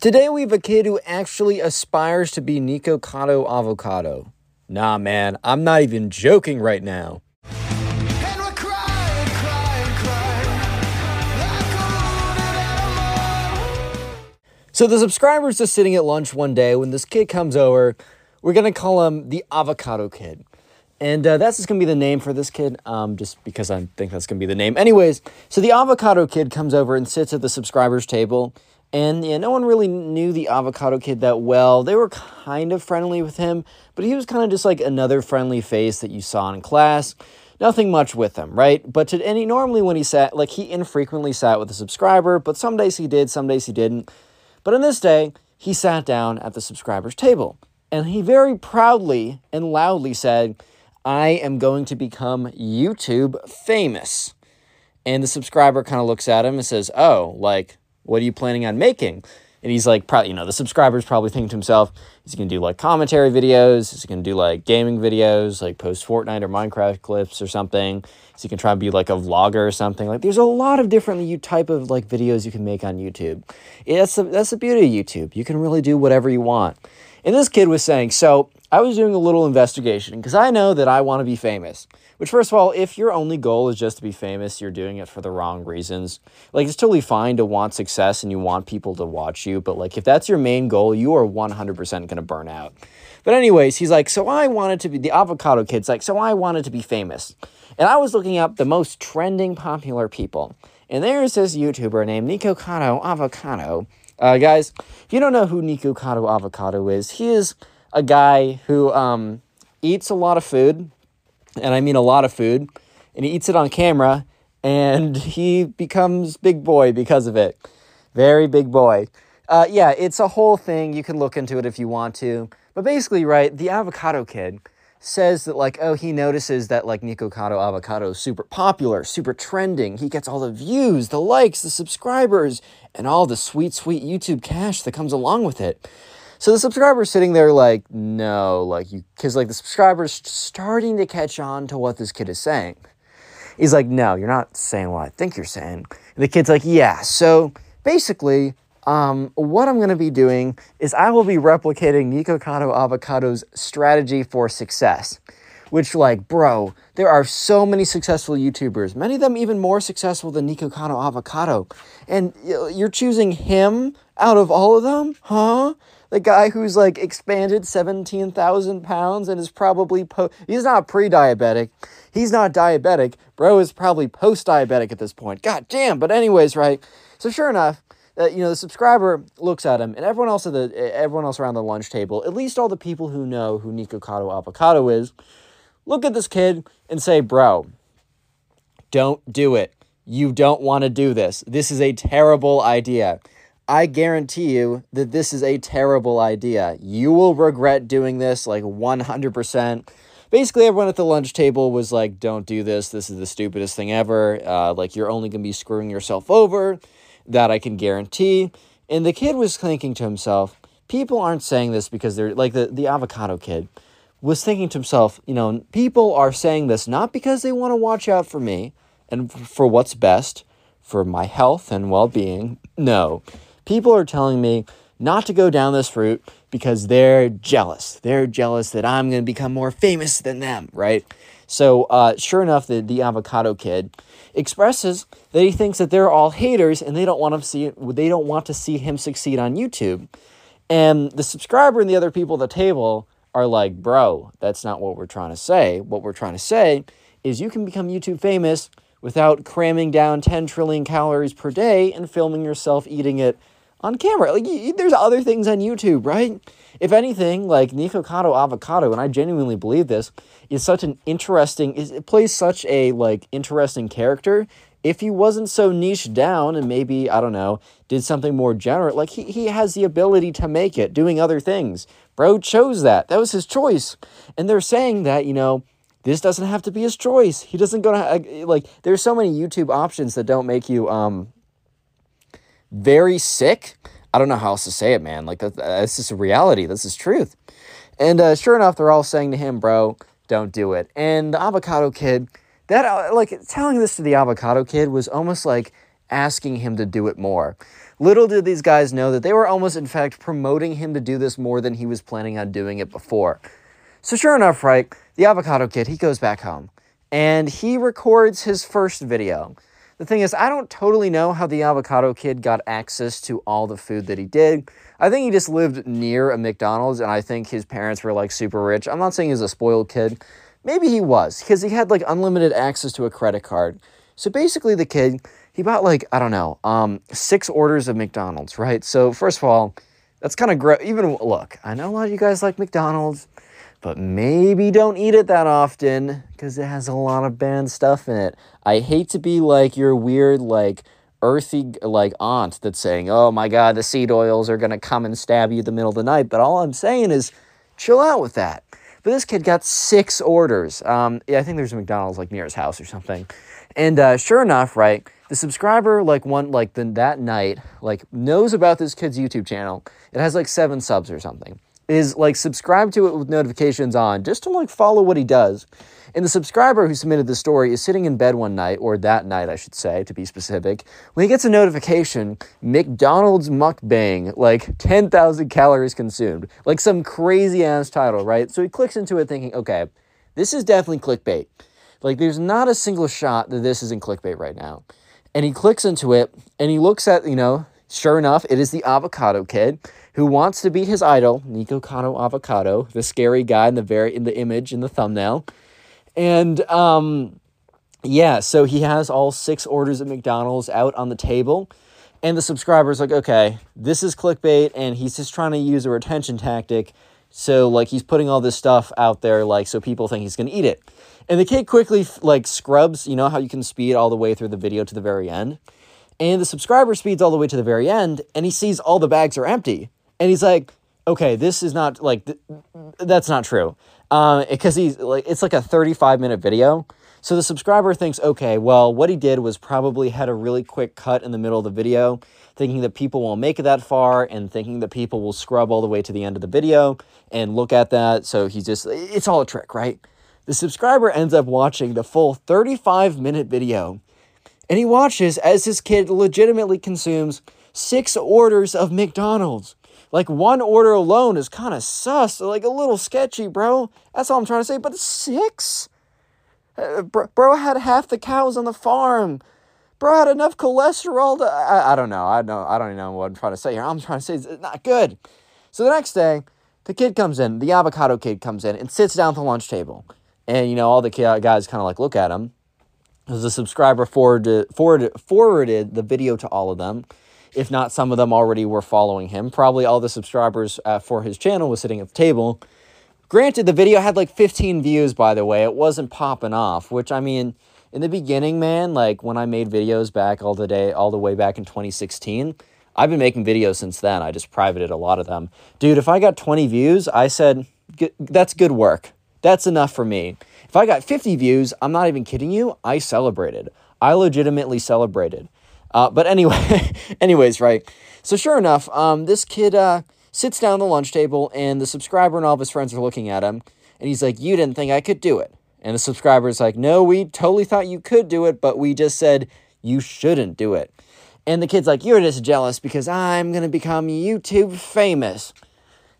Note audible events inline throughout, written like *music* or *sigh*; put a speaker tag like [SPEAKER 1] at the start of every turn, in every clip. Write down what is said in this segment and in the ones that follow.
[SPEAKER 1] Today we have a kid who actually aspires to be Nico Nikocado Avocado. Nah, man, I'm not even joking right now.
[SPEAKER 2] Crying, crying, crying like a wounded animal.
[SPEAKER 1] So the subscriber's just sitting at lunch one day when this kid comes over. We're gonna call him the Avocado Kid, and uh, that's just gonna be the name for this kid. Um, just because I think that's gonna be the name. Anyways, so the Avocado Kid comes over and sits at the subscribers table, and yeah, no one really knew the Avocado Kid that well. They were kind of friendly with him, but he was kind of just like another friendly face that you saw in class. Nothing much with him, right? But to, and he normally when he sat, like he infrequently sat with a subscriber, but some days he did, some days he didn't. But on this day, he sat down at the subscriber's table and he very proudly and loudly said, I am going to become YouTube famous. And the subscriber kind of looks at him and says, Oh, like, what are you planning on making? And he's like, probably, you know, the subscriber's probably thinking to himself, is he going to do like commentary videos? Is he going to do like gaming videos, like post Fortnite or Minecraft clips or something? Is he going to try and be like a vlogger or something? Like, there's a lot of different you type of like videos you can make on YouTube. Yeah, that's the, that's the beauty of YouTube. You can really do whatever you want. And this kid was saying, so I was doing a little investigation because I know that I want to be famous. Which, first of all, if your only goal is just to be famous, you're doing it for the wrong reasons. Like, it's totally fine to want success and you want people to watch you, but like, if that's your main goal, you are 100% going to burn out. But, anyways, he's like, so I wanted to be the avocado kid's like, so I wanted to be famous. And I was looking up the most trending popular people. And there's this YouTuber named Nikocado Avocado. Uh, guys, if you don't know who Nikocado Avocado is, he is a guy who um, eats a lot of food, and I mean a lot of food, and he eats it on camera, and *laughs* he becomes big boy because of it. Very big boy. Uh, yeah, it's a whole thing. You can look into it if you want to. But basically, right, the avocado kid says that like, oh, he notices that like Nikocado Avocado is super popular, super trending. He gets all the views, the likes, the subscribers, and all the sweet, sweet YouTube cash that comes along with it. So the subscriber's sitting there like, no, like you, because like the subscriber's starting to catch on to what this kid is saying. He's like, no, you're not saying what I think you're saying. And the kid's like, yeah. So basically, um, what I'm going to be doing is I will be replicating Nikocado Avocado's strategy for success. Which, like, bro, there are so many successful YouTubers, many of them even more successful than Nikocado Avocado. And you're choosing him out of all of them? Huh? The guy who's like expanded 17,000 pounds and is probably, po- he's not pre diabetic. He's not diabetic. Bro is probably post diabetic at this point. God damn. But, anyways, right? So, sure enough, uh, you know the subscriber looks at him and everyone else at the everyone else around the lunch table at least all the people who know who Nikocado Avocado is look at this kid and say bro don't do it you don't want to do this this is a terrible idea i guarantee you that this is a terrible idea. You will regret doing this like 100% basically everyone at the lunch table was like don't do this. This is the stupidest thing ever. Uh, like you're only going to be screwing yourself over. That I can guarantee. And the kid was thinking to himself, people aren't saying this because they're like the, the avocado kid was thinking to himself, you know, people are saying this not because they want to watch out for me and for what's best for my health and well being. No, people are telling me not to go down this route because they're jealous. They're jealous that I'm going to become more famous than them, right? So, uh, sure enough, the, the avocado kid expresses that he thinks that they're all haters and they don't want to see they don't want to see him succeed on YouTube. And the subscriber and the other people at the table are like, "Bro, that's not what we're trying to say. What we're trying to say is you can become YouTube famous without cramming down 10 trillion calories per day and filming yourself eating it on camera. Like there's other things on YouTube, right? If anything, like Nikocado Avocado, and I genuinely believe this, is such an interesting is it plays such a like interesting character. If he wasn't so niche down and maybe, I don't know, did something more general, like he, he has the ability to make it doing other things. Bro chose that. That was his choice. And they're saying that, you know, this doesn't have to be his choice. He doesn't go to like there's so many YouTube options that don't make you um very sick. I don't know how else to say it, man. Like just a reality. This is truth. And uh, sure enough, they're all saying to him, "Bro, don't do it." And the avocado kid, that uh, like telling this to the avocado kid was almost like asking him to do it more. Little did these guys know that they were almost, in fact, promoting him to do this more than he was planning on doing it before. So, sure enough, right, the avocado kid, he goes back home and he records his first video. The thing is, I don't totally know how the avocado kid got access to all the food that he did. I think he just lived near a McDonald's and I think his parents were like super rich. I'm not saying he's a spoiled kid. Maybe he was because he had like unlimited access to a credit card. So basically, the kid, he bought like, I don't know, um, six orders of McDonald's, right? So, first of all, that's kind of great. Even look, I know a lot of you guys like McDonald's but maybe don't eat it that often because it has a lot of bad stuff in it. I hate to be like your weird, like, earthy, like, aunt that's saying, oh my god, the seed oils are gonna come and stab you in the middle of the night. But all I'm saying is, chill out with that. But this kid got six orders. Um, yeah, I think there's a McDonald's like near his house or something. And uh, sure enough, right, the subscriber like one like the, that night like knows about this kid's YouTube channel. It has like seven subs or something is like subscribe to it with notifications on just to like follow what he does. And the subscriber who submitted the story is sitting in bed one night, or that night, I should say, to be specific, when he gets a notification McDonald's mukbang, like 10,000 calories consumed, like some crazy ass title, right? So he clicks into it thinking, okay, this is definitely clickbait. Like, there's not a single shot that this isn't clickbait right now. And he clicks into it and he looks at, you know, sure enough, it is the avocado kid who wants to beat his idol, Nikocado Avocado, the scary guy in the very in the image in the thumbnail. And um yeah, so he has all six orders at McDonald's out on the table. And the subscriber's like, okay, this is clickbait, and he's just trying to use a retention tactic. So like he's putting all this stuff out there, like so people think he's gonna eat it. And the kid quickly like scrubs, you know how you can speed all the way through the video to the very end. And the subscriber speeds all the way to the very end, and he sees all the bags are empty and he's like, okay, this is not like th- that's not true, um, because he's like it's like a thirty-five minute video. So the subscriber thinks, okay, well, what he did was probably had a really quick cut in the middle of the video, thinking that people won't make it that far and thinking that people will scrub all the way to the end of the video and look at that. So he's just, it's all a trick, right? The subscriber ends up watching the full 35 minute video and he watches as his kid legitimately consumes six orders of McDonald's. Like one order alone is kind of sus, like a little sketchy, bro. That's all I'm trying to say. But six, uh, bro, bro had half the cows on the farm. Bro had enough cholesterol to. I, I don't know. I know. I don't even know what I'm trying to say here. I'm trying to say it's not good. So the next day, the kid comes in. The avocado kid comes in and sits down at the lunch table, and you know all the guys kind of like look at him. Because the subscriber forwarded, forwarded forwarded the video to all of them if not some of them already were following him. Probably all the subscribers uh, for his channel was sitting at the table. Granted, the video had like 15 views, by the way. It wasn't popping off, which I mean, in the beginning, man, like when I made videos back all the day, all the way back in 2016, I've been making videos since then. I just privated a lot of them. Dude, if I got 20 views, I said, that's good work. That's enough for me. If I got 50 views, I'm not even kidding you, I celebrated. I legitimately celebrated. Uh, but anyway, *laughs* anyways, right. So sure enough, um, this kid uh, sits down at the lunch table, and the subscriber and all of his friends are looking at him, and he's like, "You didn't think I could do it?" And the subscriber is like, "No, we totally thought you could do it, but we just said you shouldn't do it." And the kid's like, "You're just jealous because I'm gonna become YouTube famous."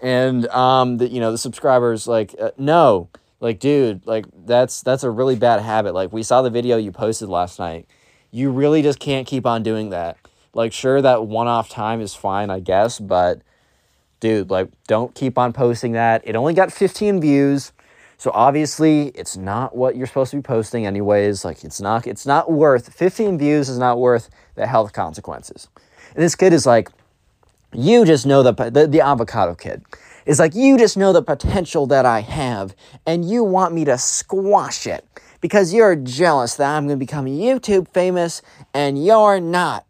[SPEAKER 1] And um, the you know the subscribers like, uh, "No." Like, dude, like that's that's a really bad habit. Like, we saw the video you posted last night you really just can't keep on doing that. Like, sure, that one off time is fine, I guess, but dude, like, don't keep on posting that. It only got 15 views. So obviously, it's not what you're supposed to be posting anyways. Like it's not it's not worth 15 views is not worth the health consequences. And this kid is like you just know the, the the avocado kid is like you just know the potential that I have and you want me to squash it because you're jealous that I'm going to become YouTube famous and you're not.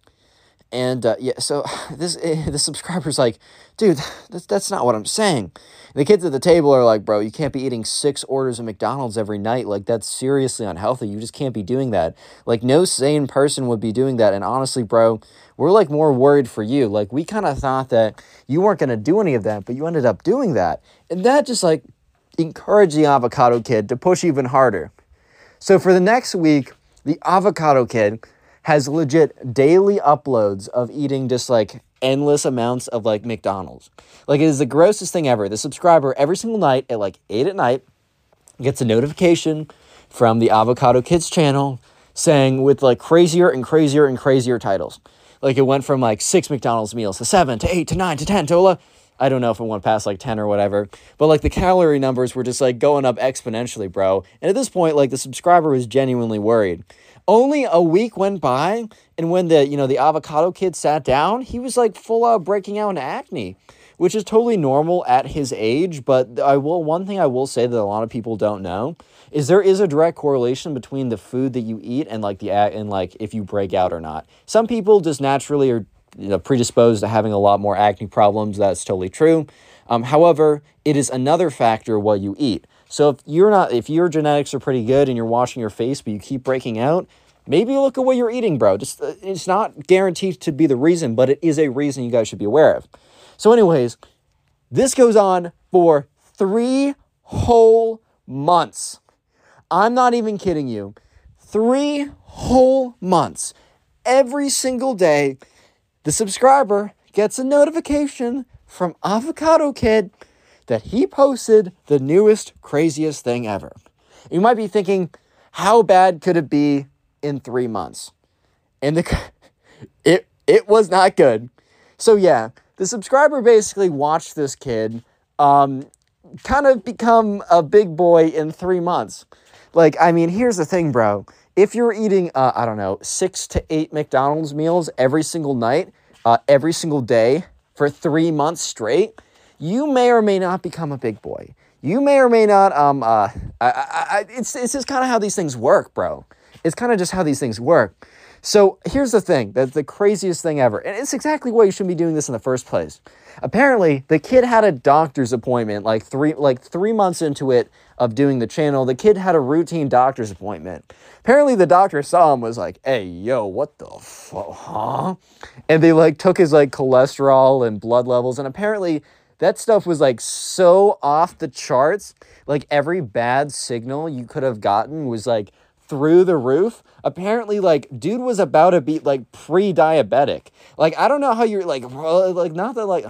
[SPEAKER 1] And uh, yeah, so *sighs* this *laughs* the subscriber's like, dude, that's, that's not what I'm saying. And the kids at the table are like, bro, you can't be eating six orders of McDonald's every night. Like, that's seriously unhealthy. You just can't be doing that. Like, no sane person would be doing that. And honestly, bro, we're like more worried for you. Like, we kind of thought that you weren't going to do any of that, but you ended up doing that. And that just like encouraged the avocado kid to push even harder. So for the next week, the avocado kid has legit daily uploads of eating just like endless amounts of like McDonald's. Like it is the grossest thing ever. The subscriber every single night at like 8 at night gets a notification from the Avocado Kids channel saying with like crazier and crazier and crazier titles. Like it went from like six McDonald's meals to seven to eight to nine to 10 to 11. I don't know if it went past like 10 or whatever, but like the calorie numbers were just like going up exponentially, bro. And at this point, like the subscriber was genuinely worried. Only a week went by, and when the you know the avocado kid sat down, he was like full out breaking out in acne which is totally normal at his age. But I will one thing I will say that a lot of people don't know is there is a direct correlation between the food that you eat and like the and like if you break out or not. Some people just naturally are you know predisposed to having a lot more acne problems. That's totally true. Um, however, it is another factor what you eat. So if you're not if your genetics are pretty good and you're washing your face but you keep breaking out, maybe look at what you're eating, bro. Just uh, it's not guaranteed to be the reason, but it is a reason you guys should be aware of. So, anyways, this goes on for three whole months. I'm not even kidding you. Three whole months. Every single day, the subscriber gets a notification from Avocado Kid that he posted the newest, craziest thing ever. You might be thinking, how bad could it be in three months? And the *laughs* it it was not good. So yeah, the subscriber basically watched this kid um, kind of become a big boy in three months. Like, I mean, here's the thing, bro. If you're eating, uh, I don't know, six to eight McDonald's meals every single night, uh, every single day for three months straight, you may or may not become a big boy. You may or may not. Um, uh, I, I, I, it's it's just kind of how these things work, bro. It's kind of just how these things work. So here's the thing that's the craziest thing ever. And it's exactly why you shouldn't be doing this in the first place. Apparently, the kid had a doctor's appointment like three like three months into it of doing the channel. The kid had a routine doctor's appointment. Apparently, the doctor saw him was like, "Hey, yo, what the fuck, huh?" And they like took his like cholesterol and blood levels, and apparently that stuff was like so off the charts. Like every bad signal you could have gotten was like through the roof. Apparently, like, dude was about to be like pre-diabetic. Like, I don't know how you're like, like, not that like,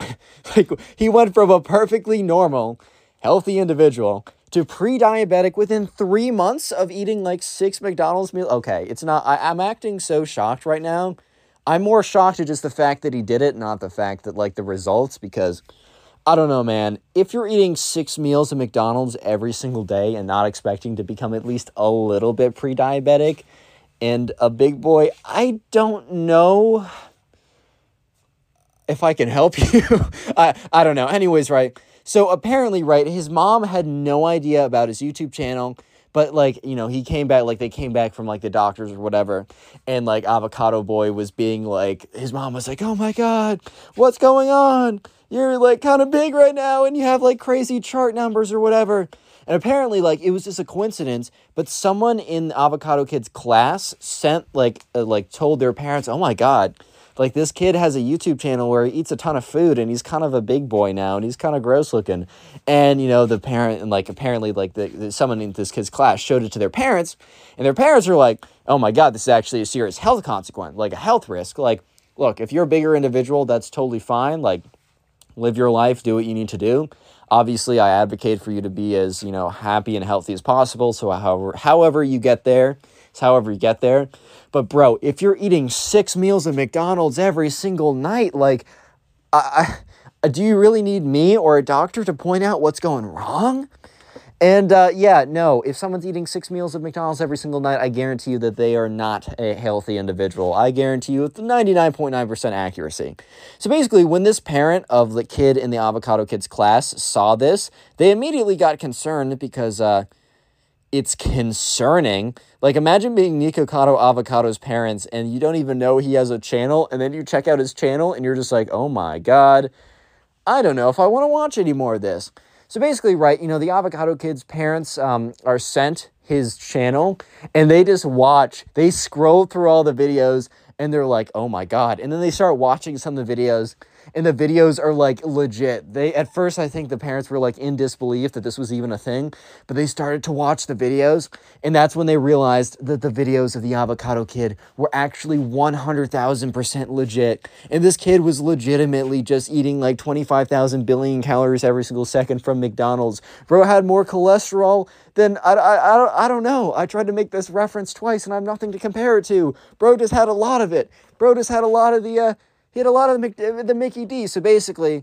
[SPEAKER 1] *sighs* like he went from a perfectly normal, healthy individual to pre-diabetic within three months of eating like six McDonald's meals. Okay, it's not. I, I'm acting so shocked right now. I'm more shocked at just the fact that he did it, not the fact that like the results, because I don't know, man. If you're eating six meals of McDonald's every single day and not expecting to become at least a little bit pre diabetic and a big boy, I don't know if I can help *laughs* you. I, I don't know. Anyways, right. So apparently, right, his mom had no idea about his YouTube channel. But like, you know, he came back like they came back from like the doctors or whatever. And like Avocado Boy was being like his mom was like, Oh my god, what's going on? You're like kind of big right now and you have like crazy chart numbers or whatever. And apparently, like it was just a coincidence, but someone in Avocado Kid's class sent like uh, like told their parents, "Oh my god, like this kid has a YouTube channel where he eats a ton of food and he's kind of a big boy now and he's kind of gross looking." And you know, the parent and like apparently like the, the someone in this kid's class showed it to their parents, and their parents were like, "Oh my god, this is actually a serious health consequence, like a health risk." Like, look, if you're a bigger individual, that's totally fine. Like live your life, do what you need to do. Obviously, I advocate for you to be as, you know, happy and healthy as possible. So however however you get there, it's however you get there. But bro, if you're eating 6 meals of McDonald's every single night, like I, I do you really need me or a doctor to point out what's going wrong? And uh, yeah, no, if someone's eating six meals of McDonald's every single night, I guarantee you that they are not a healthy individual. I guarantee you with 99.9% accuracy. So basically, when this parent of the kid in the Avocado Kids class saw this, they immediately got concerned because uh, it's concerning. Like, imagine being Nikocado Avocado's parents and you don't even know he has a channel, and then you check out his channel and you're just like, oh my God, I don't know if I want to watch any more of this. So basically, right, you know, the Avocado Kids parents um, are sent his channel and they just watch, they scroll through all the videos and they're like, oh my God. And then they start watching some of the videos and the videos are like legit. They at first I think the parents were like in disbelief that this was even a thing, but they started to watch the videos, and that's when they realized that the videos of the avocado kid were actually 100,000% legit. And this kid was legitimately just eating like 25,000 billion calories every single second from McDonald's. Bro had more cholesterol than I, I, I, don't, I don't know. I tried to make this reference twice and I have nothing to compare it to. Bro just had a lot of it. Bro just had a lot of the, uh, he had a lot of the, the Mickey D. So basically,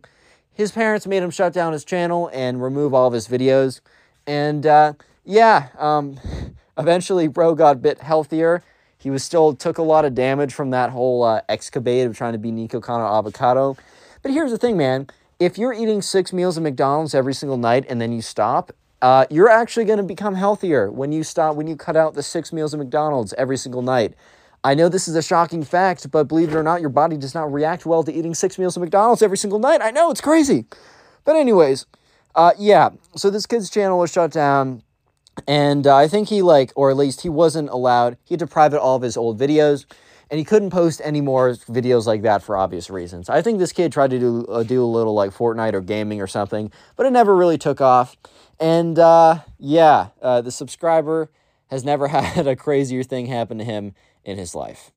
[SPEAKER 1] his parents made him shut down his channel and remove all of his videos. And uh, yeah, um, *laughs* eventually, bro got a bit healthier. He was still took a lot of damage from that whole uh, excavate of trying to be Nikocado Avocado. But here's the thing, man. If you're eating six meals of McDonald's every single night and then you stop, uh, you're actually going to become healthier when you stop, when you cut out the six meals of McDonald's every single night. I know this is a shocking fact, but believe it or not, your body does not react well to eating six meals of McDonald's every single night. I know it's crazy. But, anyways, uh, yeah, so this kid's channel was shut down. And uh, I think he, like, or at least he wasn't allowed, he had to private all of his old videos. And he couldn't post any more videos like that for obvious reasons. I think this kid tried to do, uh, do a little like Fortnite or gaming or something, but it never really took off. And uh, yeah, uh, the subscriber has never *laughs* had a crazier thing happen to him in his life.